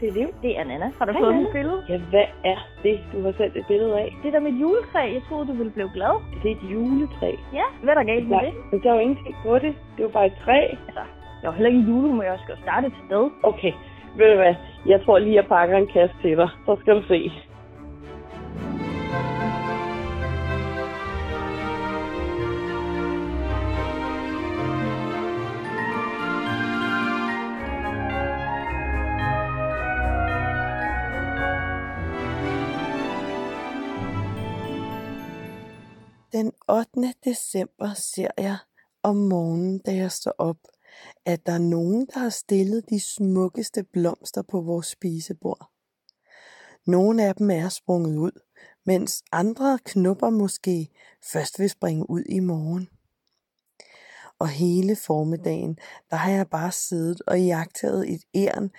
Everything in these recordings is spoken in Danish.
Det er Liv. Det er Nana. Har du Hej, fået Nana. mit billede? Ja, hvad er det, du har sendt et billede af? Det der med et juletræ. Jeg troede, du ville blive glad. Det er et juletræ. Ja, hvad er der galt med Nej, det? men der er jo ingenting på det. Det er jo bare et træ. Altså, jeg var heller ikke i julehumør. Jeg skal jo starte et sted. Okay, ved du hvad? Jeg tror lige, jeg pakker en kasse til dig. Så skal du se. Den 8. december ser jeg om morgenen, da jeg står op, at der er nogen, der har stillet de smukkeste blomster på vores spisebord. Nogle af dem er sprunget ud, mens andre knopper måske først vil springe ud i morgen. Og hele formiddagen, der har jeg bare siddet og jagtet et æren,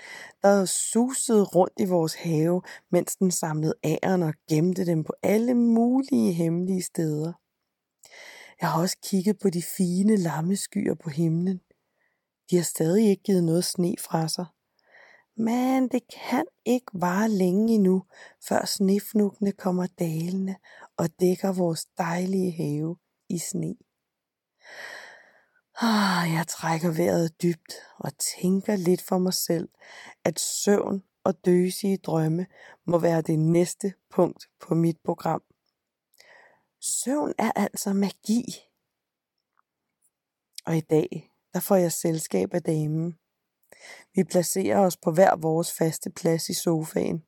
der susede rundt i vores have, mens den samlede æren og gemte dem på alle mulige hemmelige steder. Jeg har også kigget på de fine lammeskyer på himlen. De har stadig ikke givet noget sne fra sig. Men det kan ikke vare længe endnu, før snefnukkene kommer dalende og dækker vores dejlige have i sne. Ah, jeg trækker vejret dybt og tænker lidt for mig selv, at søvn og døsige drømme må være det næste punkt på mit program. Søvn er altså magi. Og i dag, der får jeg selskab af damen. Vi placerer os på hver vores faste plads i sofaen.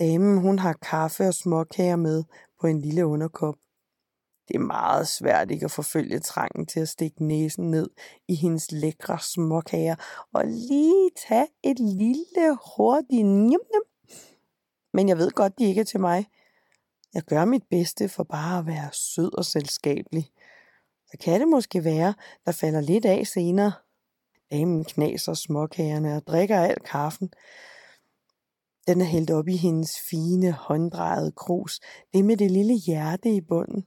Damen, hun har kaffe og småkager med på en lille underkop. Det er meget svært ikke at forfølge trangen til at stikke næsen ned i hendes lækre småkager og lige tage et lille hurtigt njum, njum. Men jeg ved godt, de ikke er til mig. Jeg gør mit bedste for bare at være sød og selskabelig. Så kan det måske være, der falder lidt af senere. Damen knaser småkagerne og drikker al kaffen. Den er hældt op i hendes fine, hånddrejede krus. Det med det lille hjerte i bunden.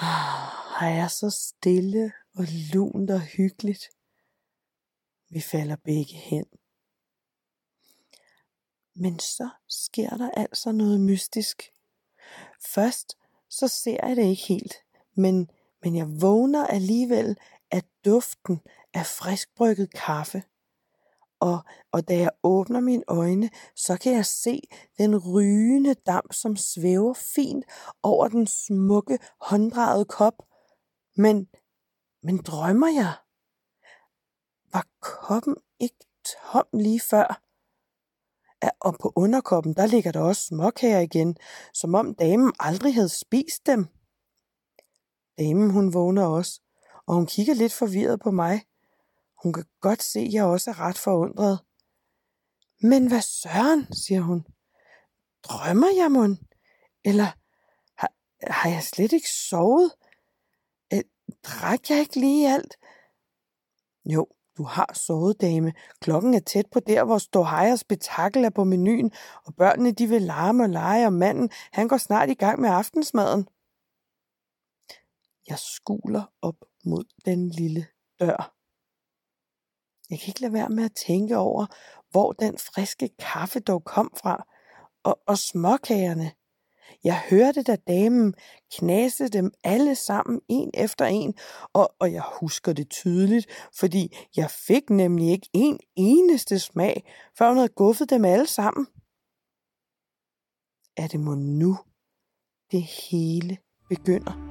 Ah, er så stille og lunt og hyggeligt. Vi falder begge hen. Men så sker der altså noget mystisk. Først så ser jeg det ikke helt, men, men jeg vågner alligevel af duften af friskbrygget kaffe. Og, og da jeg åbner mine øjne, så kan jeg se den rygende damp, som svæver fint over den smukke, hånddrejede kop. Men, men drømmer jeg? Var koppen ikke tom lige før? Og på underkoppen, der ligger der også småkager igen, som om damen aldrig havde spist dem. Damen, hun vågner også, og hun kigger lidt forvirret på mig. Hun kan godt se, at jeg også er ret forundret. Men hvad søren, siger hun. Drømmer jeg mon? Eller har, har jeg slet ikke sovet? Øh, drak jeg ikke lige alt? Jo, du har sovet, dame. Klokken er tæt på der, hvor Ståhejers spektakel er på menuen, og børnene de vil larme og lege, og manden han går snart i gang med aftensmaden. Jeg skuler op mod den lille dør. Jeg kan ikke lade være med at tænke over, hvor den friske kaffe dog kom fra, og, og småkagerne. Jeg hørte da damen knase dem alle sammen en efter en, og, og jeg husker det tydeligt, fordi jeg fik nemlig ikke en eneste smag, før hun havde guffet dem alle sammen. Er det må nu, det hele begynder?